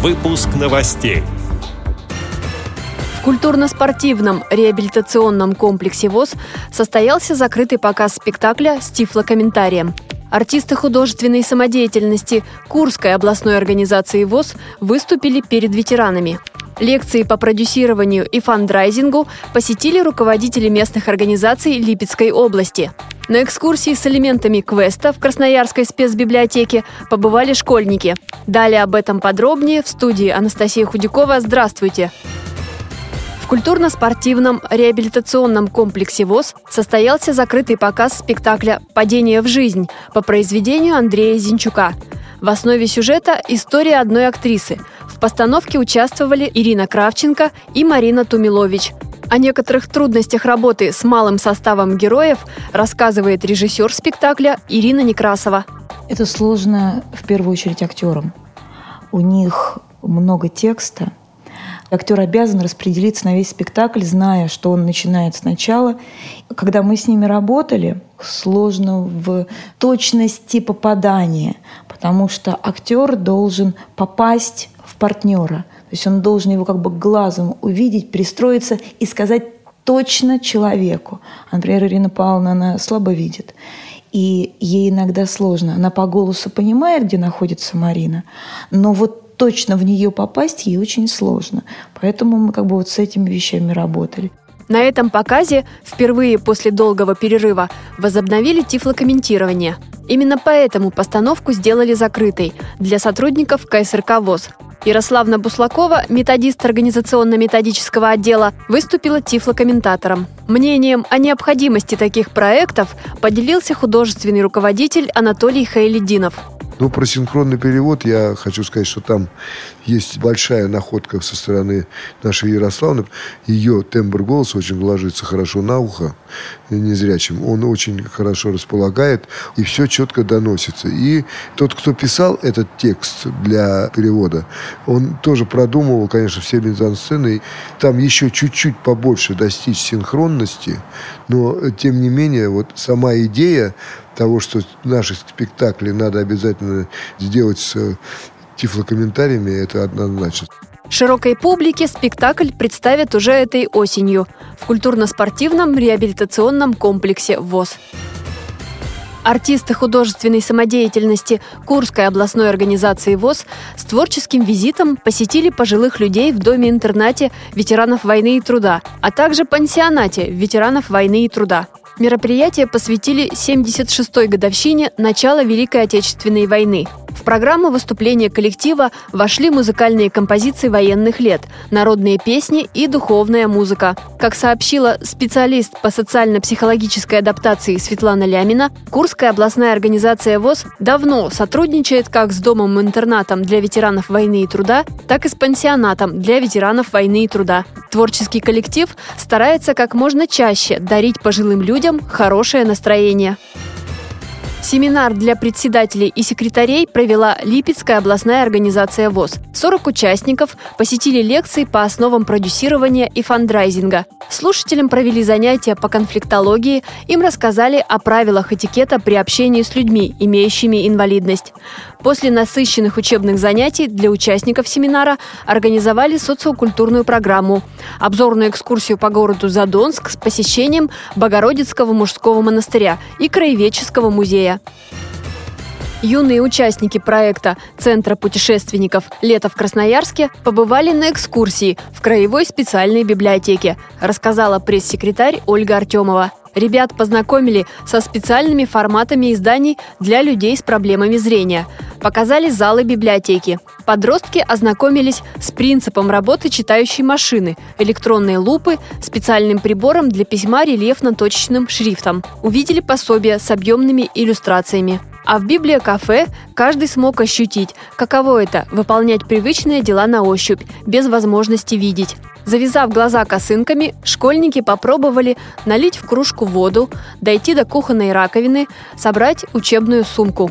Выпуск новостей. В культурно-спортивном реабилитационном комплексе ВОЗ состоялся закрытый показ спектакля с тифлокомментарием. Артисты художественной самодеятельности Курской областной организации ВОЗ выступили перед ветеранами. Лекции по продюсированию и фандрайзингу посетили руководители местных организаций Липецкой области. На экскурсии с элементами квеста в Красноярской спецбиблиотеке побывали школьники. Далее об этом подробнее в студии Анастасия Худякова. Здравствуйте! В культурно-спортивном реабилитационном комплексе ВОЗ состоялся закрытый показ спектакля «Падение в жизнь» по произведению Андрея Зинчука. В основе сюжета – история одной актрисы – в постановке участвовали Ирина Кравченко и Марина Тумилович. О некоторых трудностях работы с малым составом героев рассказывает режиссер спектакля Ирина Некрасова. Это сложно в первую очередь актерам. У них много текста. Актер обязан распределиться на весь спектакль, зная, что он начинает сначала. Когда мы с ними работали, сложно в точности попадания, потому что актер должен попасть партнера. То есть он должен его как бы глазом увидеть, пристроиться и сказать точно человеку. Например, Ирина Павловна, она слабо видит. И ей иногда сложно. Она по голосу понимает, где находится Марина, но вот точно в нее попасть ей очень сложно. Поэтому мы как бы вот с этими вещами работали. На этом показе впервые после долгого перерыва возобновили тифлокомментирование. Именно поэтому постановку сделали закрытой для сотрудников КСРК ВОЗ. Ярославна Буслакова, методист организационно-методического отдела, выступила тифлокомментатором. Мнением о необходимости таких проектов поделился художественный руководитель Анатолий Хайлединов. Ну, про синхронный перевод я хочу сказать, что там есть большая находка со стороны нашей Ярославны. Ее тембр голоса очень ложится хорошо на ухо незрячим. Он очень хорошо располагает, и все четко доносится. И тот, кто писал этот текст для перевода, он тоже продумывал, конечно, все мизансцены. Там еще чуть-чуть побольше достичь синхронности, но, тем не менее, вот сама идея того, что наши спектакли надо обязательно сделать с тифлокомментариями, это однозначно. Широкой публике спектакль представят уже этой осенью в культурно-спортивном реабилитационном комплексе ВОЗ. Артисты художественной самодеятельности Курской областной организации ВОЗ с творческим визитом посетили пожилых людей в доме-интернате ветеранов войны и труда, а также пансионате ветеранов войны и труда. Мероприятие посвятили 76-й годовщине начала Великой Отечественной войны. В программу выступления коллектива вошли музыкальные композиции военных лет, народные песни и духовная музыка. Как сообщила специалист по социально-психологической адаптации Светлана Лямина, Курская областная организация ВОЗ давно сотрудничает как с домом-интернатом для ветеранов войны и труда, так и с пансионатом для ветеранов войны и труда. Творческий коллектив старается как можно чаще дарить пожилым людям хорошее настроение. Семинар для председателей и секретарей провела Липецкая областная организация ВОЗ. 40 участников посетили лекции по основам продюсирования и фандрайзинга. Слушателям провели занятия по конфликтологии, им рассказали о правилах этикета при общении с людьми, имеющими инвалидность. После насыщенных учебных занятий для участников семинара организовали социокультурную программу, обзорную экскурсию по городу Задонск с посещением Богородицкого мужского монастыря и Краеведческого музея. Юные участники проекта Центра путешественников «Лето в Красноярске» побывали на экскурсии в Краевой специальной библиотеке, рассказала пресс-секретарь Ольга Артемова. Ребят познакомили со специальными форматами изданий для людей с проблемами зрения. Показали залы библиотеки. Подростки ознакомились с принципом работы читающей машины, электронной лупы, специальным прибором для письма рельефно-точечным шрифтом. Увидели пособия с объемными иллюстрациями. А в библиокафе каждый смог ощутить, каково это – выполнять привычные дела на ощупь, без возможности видеть. Завязав глаза косынками, школьники попробовали налить в кружку воду, дойти до кухонной раковины, собрать учебную сумку.